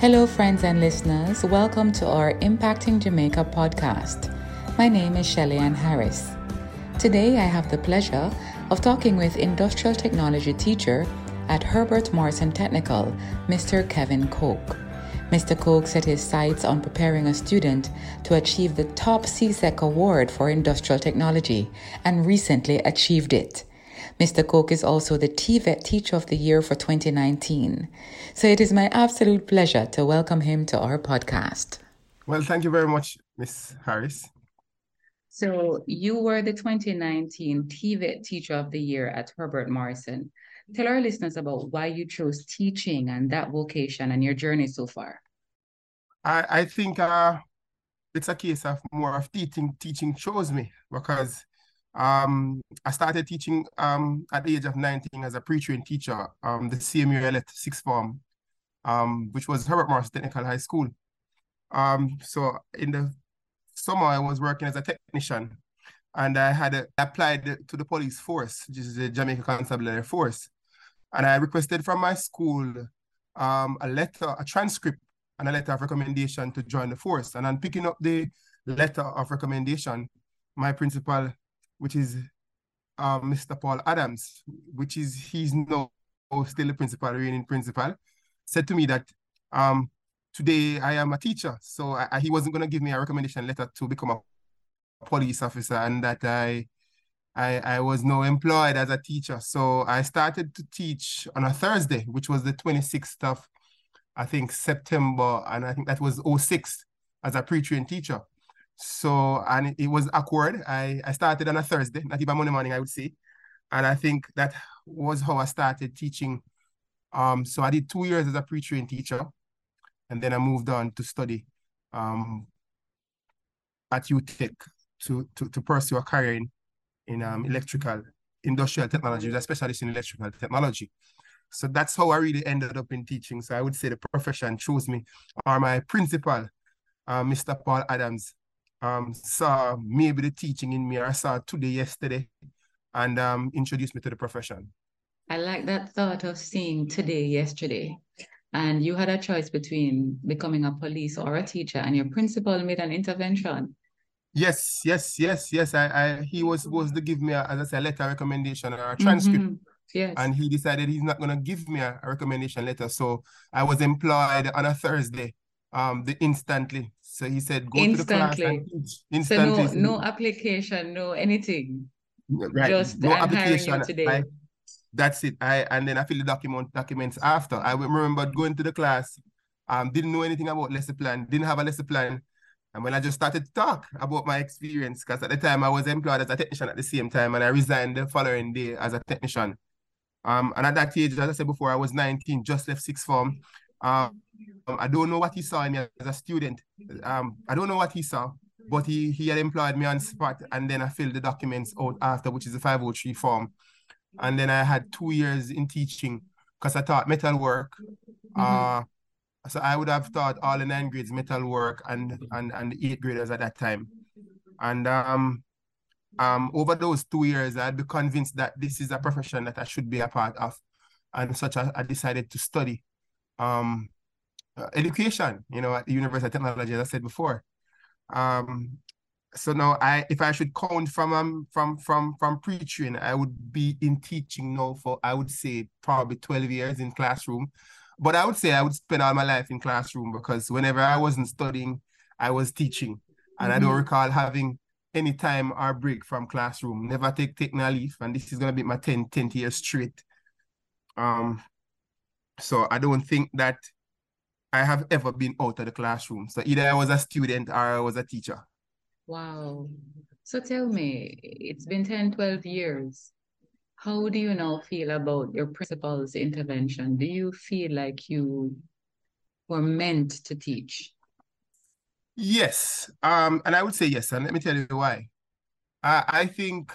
Hello, friends and listeners. Welcome to our Impacting Jamaica podcast. My name is Shelly Ann Harris. Today, I have the pleasure of talking with industrial technology teacher at Herbert Morrison Technical, Mr. Kevin Coke. Mr. Coke set his sights on preparing a student to achieve the top CSEC award for industrial technology and recently achieved it. Mr. Coke is also the TVET Teacher of the Year for 2019. So it is my absolute pleasure to welcome him to our podcast. Well, thank you very much, Miss Harris. So you were the 2019 TVET Teacher of the Year at Herbert Morrison. Tell our listeners about why you chose teaching and that vocation and your journey so far. I, I think uh, it's a case of more of teaching. Teaching chose me because um, I started teaching um, at the age of 19 as a pre-trained teacher, um, the same year I left sixth form, um, which was Herbert Morrison Technical High School. Um, so in the summer, I was working as a technician and I had uh, applied to the police force, which is the Jamaica Constabulary Force. And I requested from my school um, a letter, a transcript, and a letter of recommendation to join the force. And on picking up the letter of recommendation, my principal which is um, Mr. Paul Adams, which is he's now still a principal, reigning principal, said to me that um, today I am a teacher, so I, I, he wasn't going to give me a recommendation letter to become a police officer, and that I, I, I was now employed as a teacher. So I started to teach on a Thursday, which was the 26th of, I think, September, and I think that was 06 as a pre-trained teacher. So, and it, was awkward. I, I started on a Thursday, not even Monday morning, I would say. And I think that was how I started teaching. Um, so I did two years as a pre-trained teacher, and then I moved on to study um, at UTech to, to, to pursue a career in, in um, electrical, industrial technology, a specialist in electrical technology. So that's how I really ended up in teaching. So I would say the profession chose me, or my principal, uh, Mr. Paul Adams, um, saw maybe the teaching in me, or I saw today, yesterday, and um, introduced me to the profession. I like that thought of seeing today, yesterday. And you had a choice between becoming a police or a teacher, and your principal made an intervention. Yes, yes, yes, yes. I, I he was supposed to give me, a, as I said, a letter recommendation or a transcript. Mm-hmm. Yes. And he decided he's not going to give me a, a recommendation letter. So I was employed on a Thursday um the instantly. So he said go instantly. to the class and Instantly. So no, no application, no anything. Right. Just no application today. I, that's it. I and then I fill the document documents after. I remember going to the class, um, didn't know anything about lesson plan, didn't have a lesson plan. And when I just started to talk about my experience, because at the time I was employed as a technician at the same time, and I resigned the following day as a technician. Um, and at that age, as I said before, I was 19, just left sixth form. Um, I don't know what he saw in me as a student. Um, I don't know what he saw, but he he had employed me on spot, and then I filled the documents out after, which is a 503 form. And then I had two years in teaching because I taught metal work. Mm-hmm. Uh, so I would have taught all the nine grades metal work and and and the eighth graders at that time. And um, um, over those two years, I'd be convinced that this is a profession that I should be a part of. And such I, I decided to study um, education, you know, at the University of Technology, as I said before. Um, so now I if I should count from um from from from preaching, I would be in teaching now for I would say probably 12 years in classroom. But I would say I would spend all my life in classroom because whenever I wasn't studying, I was teaching. And mm-hmm. I don't mm-hmm. recall having any time or break from classroom. Never take taking a leave. And this is gonna be my 10, 10th year straight. Um so I don't think that I have ever been out of the classroom. So either I was a student or I was a teacher. Wow. So tell me, it's been 10, 12 years. How do you now feel about your principal's intervention? Do you feel like you were meant to teach? Yes, um, and I would say yes, and let me tell you why. I, I think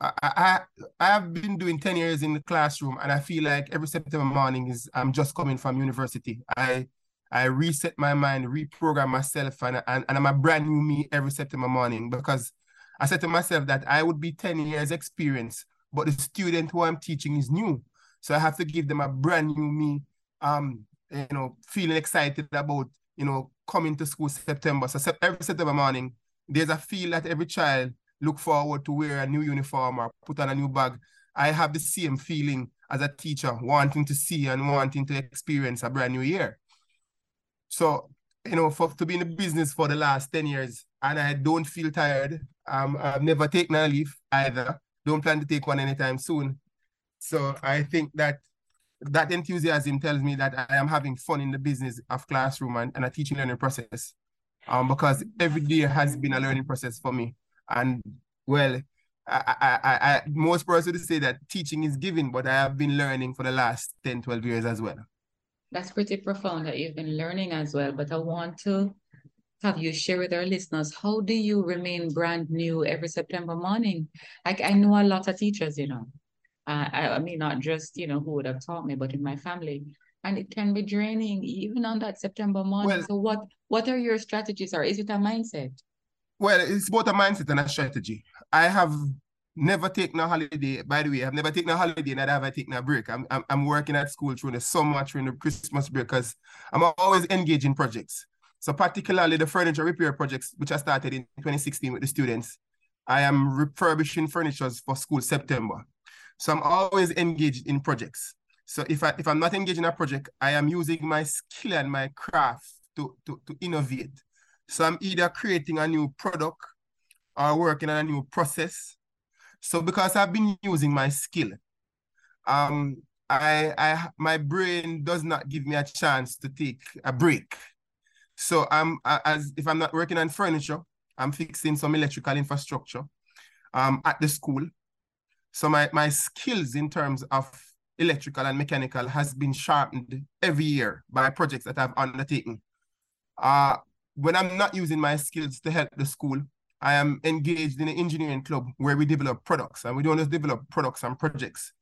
I, I I have been doing 10 years in the classroom and I feel like every September morning is I'm just coming from university. I I reset my mind, reprogram myself, and, and, and I'm a brand new me every September morning because I said to myself that I would be 10 years experience, but the student who I'm teaching is new. So I have to give them a brand new me, um, you know, feeling excited about, you know, coming to school September. So every September morning, there's a feel that every child look forward to wear a new uniform or put on a new bag. I have the same feeling as a teacher, wanting to see and wanting to experience a brand new year. So, you know, for to be in the business for the last 10 years and I don't feel tired. Um, I've never taken a leave either. Don't plan to take one anytime soon. So I think that that enthusiasm tells me that I am having fun in the business of classroom and, and a teaching learning process. Um, because every day has been a learning process for me. And well, I, I, I, most persons would say that teaching is giving, but I have been learning for the last 10, 12 years as well. That's pretty profound that you've been learning as well. But I want to have you share with our listeners how do you remain brand new every September morning? Like I know a lot of teachers, you know. Uh, I, I mean, not just you know who would have taught me, but in my family, and it can be draining even on that September morning. Well, so what what are your strategies, or is it a mindset? Well, it's both a mindset and a strategy. I have never take a holiday. By the way, I've never taken a holiday, neither have I taken a break. I'm, I'm, I'm working at school through the summer, through the Christmas break, because I'm always engaged in projects. So particularly the furniture repair projects, which I started in 2016 with the students. I am refurbishing furnitures for school September. So I'm always engaged in projects. So if I if I'm not engaged in a project, I am using my skill and my craft to, to, to innovate. So I'm either creating a new product or working on a new process. So because I've been using my skill, um, I, I my brain does not give me a chance to take a break. So I'm as if I'm not working on furniture, I'm fixing some electrical infrastructure um, at the school. So my, my skills in terms of electrical and mechanical has been sharpened every year by projects that I've undertaken. Uh, when I'm not using my skills to help the school, I am engaged in an engineering club where we develop products and we don't just develop products and projects.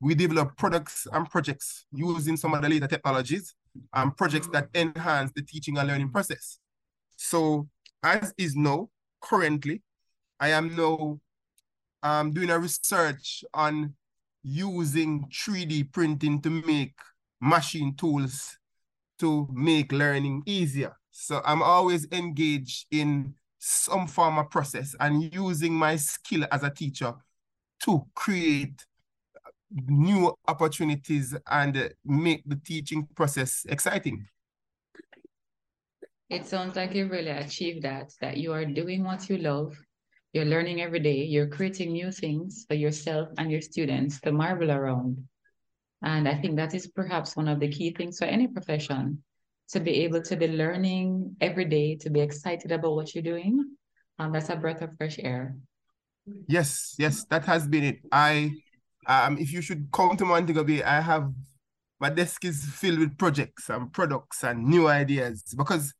We develop products and projects using some of the later technologies and projects that enhance the teaching and learning process. So as is now, currently, I am now um, doing a research on using 3D printing to make machine tools to make learning easier. So I'm always engaged in some form of process and using my skill as a teacher to create new opportunities and make the teaching process exciting. It sounds like you really achieved that, that you are doing what you love, you're learning every day, you're creating new things for yourself and your students to marvel around. And I think that is perhaps one of the key things for any profession to be able to be learning every day, to be excited about what you're doing. Um, that's a breath of fresh air. Yes, yes, that has been it. I, um, if you should come to Montego Bay, I have my desk is filled with projects and products and new ideas because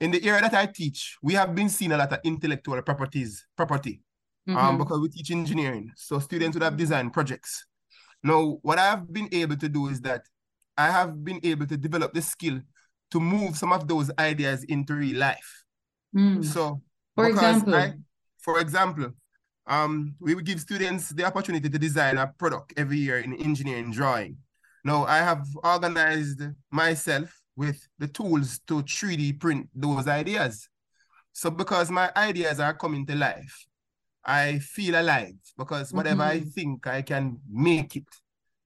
in the area that I teach, we have been seeing a lot of intellectual properties, property, um, mm-hmm. um, because we teach engineering. So students would have designed projects. Now, what I've been able to do is that I have been able to develop the skill to move some of those ideas into real life. Mm. So, for example, I, for example, um, we would give students the opportunity to design a product every year in engineering drawing. Now, I have organized myself with the tools to 3D print those ideas. So, because my ideas are coming to life, I feel alive because whatever mm-hmm. I think, I can make it,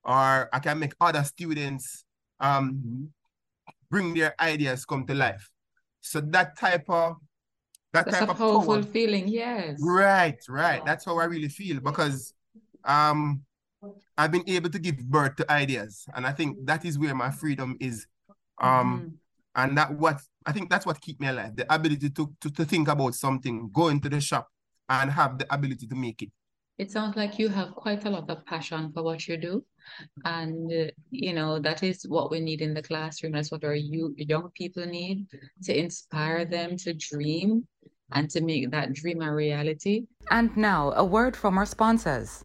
or I can make other students um, bring their ideas come to life. So that type of that That's type a of powerful power, feeling, yes. Right, right. That's how I really feel because um I've been able to give birth to ideas. And I think that is where my freedom is. Um mm-hmm. and that what I think that's what keep me alive. The ability to, to to think about something, go into the shop and have the ability to make it. It sounds like you have quite a lot of passion for what you do. And, uh, you know, that is what we need in the classroom. That's what our you, young people need to inspire them to dream and to make that dream a reality. And now, a word from our sponsors.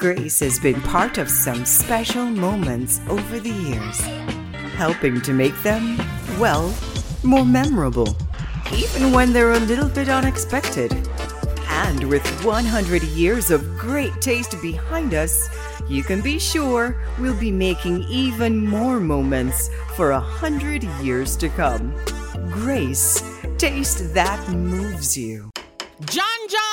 Grace has been part of some special moments over the years, helping to make them, well, more memorable, even when they're a little bit unexpected. And with 100 years of great taste behind us, you can be sure we'll be making even more moments for a hundred years to come. Grace, taste that moves you. John John,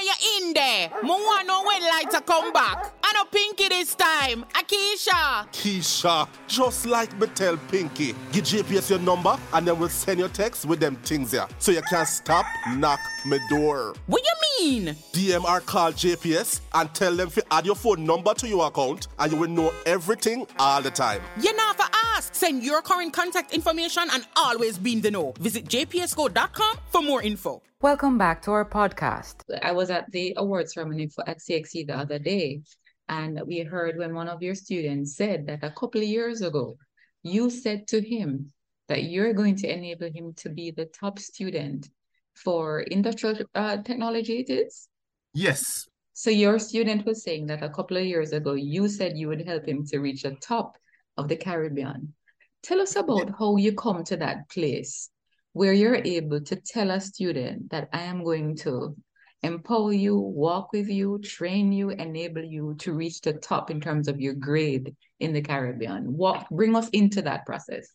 you in there. Me want know when lights come back. I know Pinky this time. Akisha. Keisha, just like me tell Pinky, give JPS your number and then we'll send your text with them things here. So you can stop, knock me door. What you mean? DMR call JPS and tell them to add your phone number to your account and you will know everything all the time. You know for ask. Send your current contact information and always be in the know. Visit jpsco.com for more info. Welcome back to our podcast. I was at the awards ceremony for at CXC the other day, and we heard when one of your students said that a couple of years ago, you said to him that you're going to enable him to be the top student for industrial uh, technology. It is. Yes. So your student was saying that a couple of years ago, you said you would help him to reach the top of the Caribbean. Tell us about yeah. how you come to that place where you're able to tell a student that I am going to empower you, walk with you, train you, enable you to reach the top in terms of your grade in the Caribbean. Walk, bring us into that process.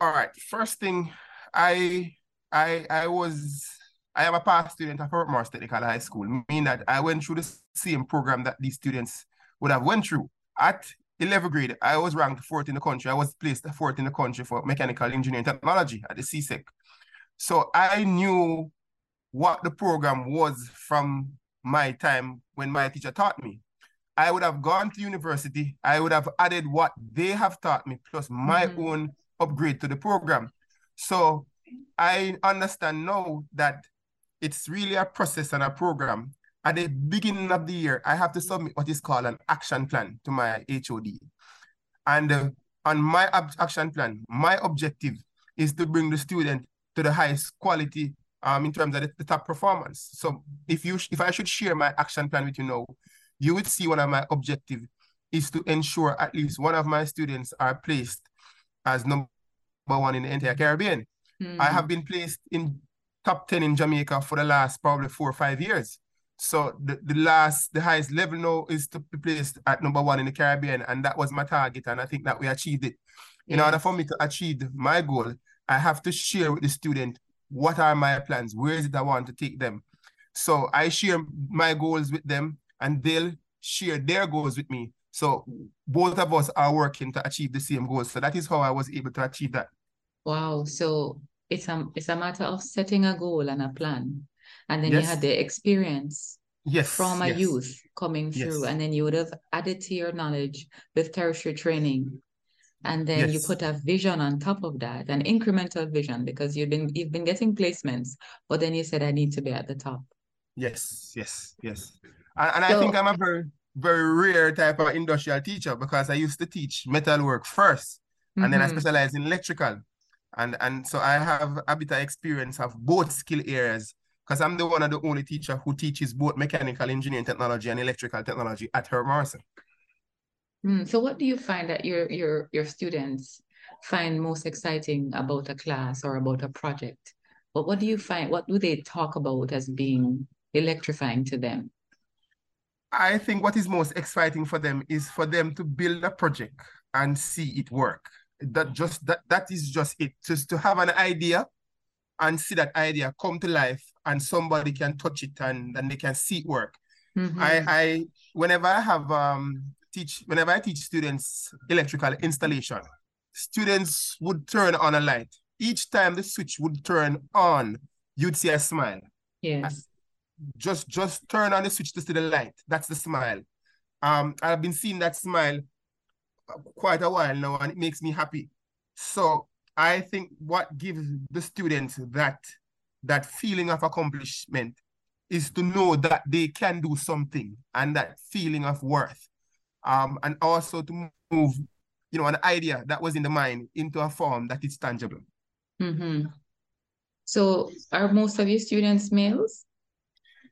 All right. First thing, I I I was I am a past student of Herbert Morrison Technical High School, meaning that I went through the same program that these students would have went through. At 11th grade, I was ranked fourth in the country. I was placed fourth in the country for mechanical engineering technology at the CSEC. So I knew what the program was from my time when my teacher taught me. I would have gone to university. I would have added what they have taught me plus my mm-hmm. own upgrade to the program. So I understand now that it's really a process and a program. At the beginning of the year, I have to submit what is called an action plan to my HOD. And uh, on my action plan, my objective is to bring the student to the highest quality um, in terms of the, the, top performance. So if you if I should share my action plan with you now, you would see one of my objective is to ensure at least one of my students are placed as number one in the entire Caribbean. Mm. I have been placed in top 10 in Jamaica for the last probably four or five years. So the, the last, the highest level now is to be placed at number one in the Caribbean. And that was my target. And I think that we achieved it. In order for me to achieve my goal, I have to share with the student what are my plans, where is it I want to take them. So I share my goals with them and they'll share their goals with me. So both of us are working to achieve the same goals. So that is how I was able to achieve that. Wow. So it's a it's a matter of setting a goal and a plan. And then yes. you had the experience yes from a yes. youth coming through. And then you would have added to your knowledge with tertiary training and then yes. you put a vision on top of that an incremental vision because you've been you've been getting placements but then you said i need to be at the top yes yes yes and, and so, i think i'm a very very rare type of industrial teacher because i used to teach metal work 1st mm-hmm. and then i mm-hmm. specialize in electrical and and so i have a bit of experience of both skill areas because i'm the one of the only teacher who teaches both mechanical engineering technology and electrical technology at her Morrison. Mm, so what do you find that your your your students find most exciting about a class or about a project? But what do you find what do they talk about as being electrifying to them? I think what is most exciting for them is for them to build a project and see it work. that just that that is just it. Just to have an idea and see that idea come to life and somebody can touch it and then they can see it work. Mm-hmm. I I whenever I have um teach whenever I teach students electrical installation, students would turn on a light. Each time the switch would turn on, you'd see a smile. Yes. Just just turn on the switch to see the light. That's the smile. Um, I've been seeing that smile quite a while now, and it makes me happy. So I think what gives the students that that feeling of accomplishment is to know that they can do something and that feeling of worth. Um, and also to move, you know, an idea that was in the mind into a form that is tangible. Mm-hmm. So are most of your students males?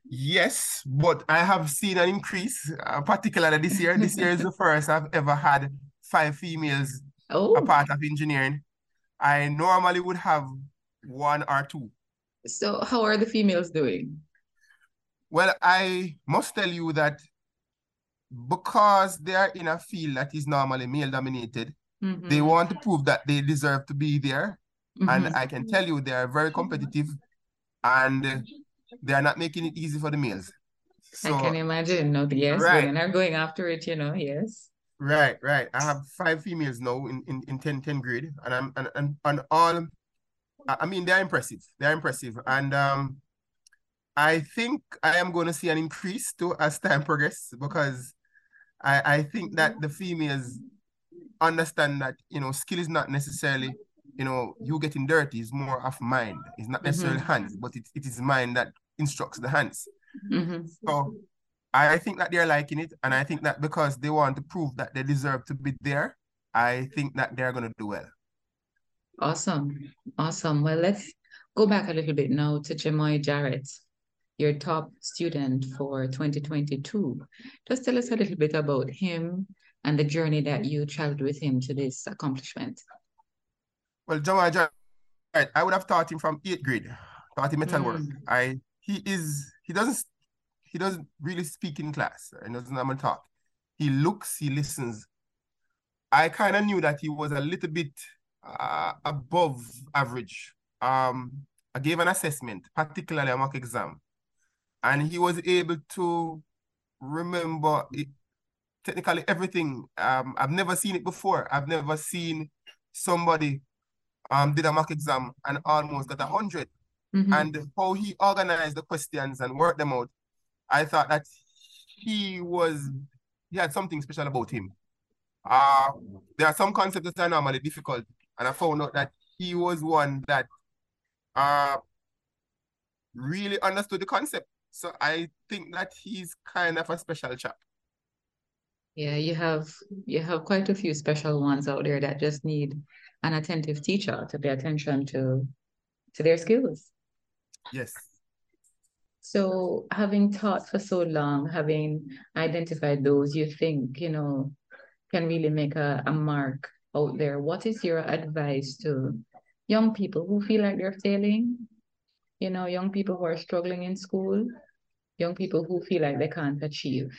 Yes, but I have seen an increase, uh, particularly this year. This year is the first I've ever had five females oh. a part of engineering. I normally would have one or two. So how are the females doing? Well, I must tell you that because they are in a field that is normally male dominated, mm-hmm. they want to prove that they deserve to be there. Mm-hmm. And I can tell you they are very competitive and they are not making it easy for the males. So, I can imagine. No, yes, right. women are going after it, you know, yes. Right, right. I have five females now in, in, in 10, 10 grade, and I'm and, and, and all I mean they're impressive. They're impressive. And um I think I am going to see an increase too as time progresses because I, I think that the females understand that you know skill is not necessarily you know you getting dirty is more of mind. It's not necessarily mm-hmm. hands but it, it is mind that instructs the hands. Mm-hmm. so I think that they're liking it and I think that because they want to prove that they deserve to be there I think that they're going to do well. Awesome. Awesome. Well let's go back a little bit now to Jamoy Jarrett your top student for 2022. Just tell us a little bit about him and the journey that you traveled with him to this accomplishment. Well, John, right, I would have taught him from eighth grade, taught him metal mm. work. I he is he doesn't he doesn't really speak in class and doesn't have talk. He looks, he listens. I kind of knew that he was a little bit uh, above average. Um, I gave an assessment, particularly a mock exam, and he was able to remember it, technically everything. Um, I've never seen it before. I've never seen somebody um did a mock exam and almost got a 100 mm-hmm. and how he organized the questions and worked them out. I thought that he was he had something special about him. Uh there are some concepts that are normally difficult, and I found out that he was one that uh really understood the concept so I think that he's kind of a special chap. Yeah, you have you have quite a few special ones out there that just need an attentive teacher to pay attention to to their skills. Yes. So having taught for so long, having identified those you think, you know, can really make a, a mark out there, what is your advice to young people who feel like they're failing you know, young people who are struggling in school, young people who feel like they can't achieve.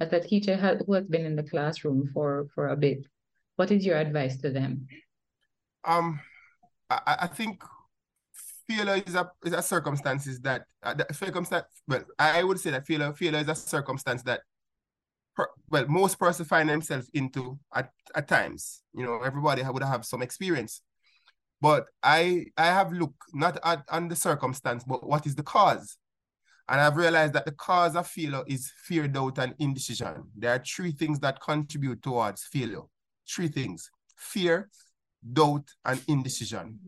As a teacher who has been in the classroom for, for a bit, what is your advice to them? Um, I, I think failure is a is a circumstances that uh, the circumstance. Well, I would say that failure failure is a circumstance that, well, most persons find themselves into at, at times. You know, everybody would have some experience. But I I have looked not at on the circumstance, but what is the cause? And I've realized that the cause of failure is fear, doubt, and indecision. There are three things that contribute towards failure. Three things fear, doubt, and indecision.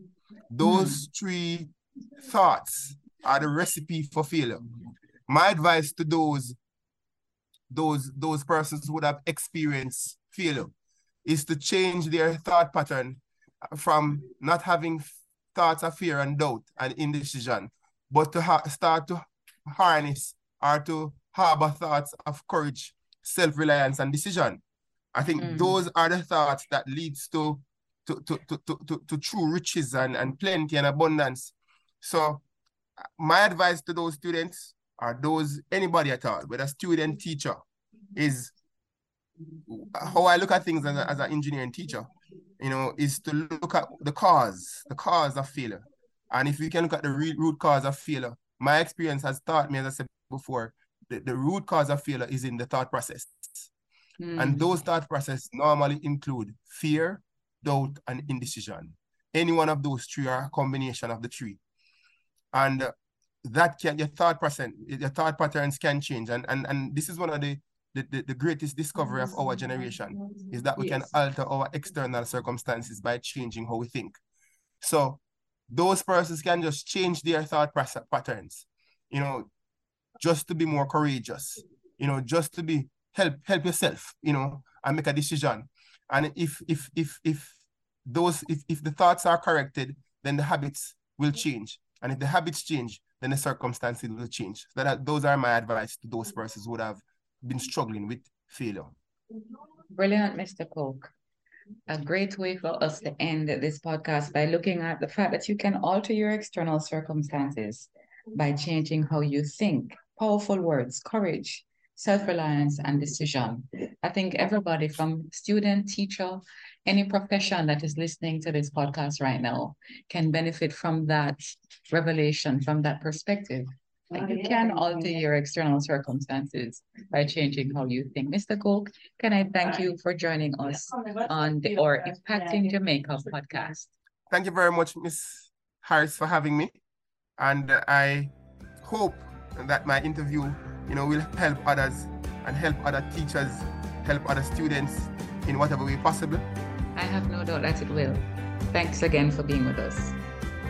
Those mm. three thoughts are the recipe for failure. My advice to those, those, those persons who would have experienced failure is to change their thought pattern from not having thoughts of fear and doubt and indecision, but to start to harness or to harbor thoughts of courage, self-reliance, and decision. I think mm. those are the thoughts that leads to to, to, to, to, to, to true riches and, and plenty and abundance. So my advice to those students or those anybody at all, whether student, teacher, is how I look at things as, a, as an engineering teacher you know, is to look at the cause, the cause of failure. And if we can look at the root cause of failure, my experience has taught me, as I said before, the, the root cause of failure is in the thought process. Mm. And those thought process normally include fear, doubt, and indecision. Any one of those three are a combination of the three. And that can your thought process, your thought patterns can change. And and, and this is one of the the, the, the greatest discovery of our generation is that we yes. can alter our external circumstances by changing how we think. So those persons can just change their thought patterns, you know, just to be more courageous, you know, just to be help help yourself, you know, and make a decision. And if if if if those if, if the thoughts are corrected, then the habits will change. And if the habits change, then the circumstances will change. So that those are my advice to those persons who would have been struggling with failure. Brilliant, Mr. Coke. A great way for us to end this podcast by looking at the fact that you can alter your external circumstances by changing how you think. Powerful words, courage, self reliance, and decision. I think everybody from student, teacher, any profession that is listening to this podcast right now can benefit from that revelation, from that perspective. Like you can alter your external circumstances by changing how you think. Mr. Coke, can I thank you for joining us on the or Impacting Jamaica podcast? Thank you very much, Miss Harris, for having me. And I hope that my interview, you know, will help others and help other teachers, help other students in whatever way possible. I have no doubt that it will. Thanks again for being with us.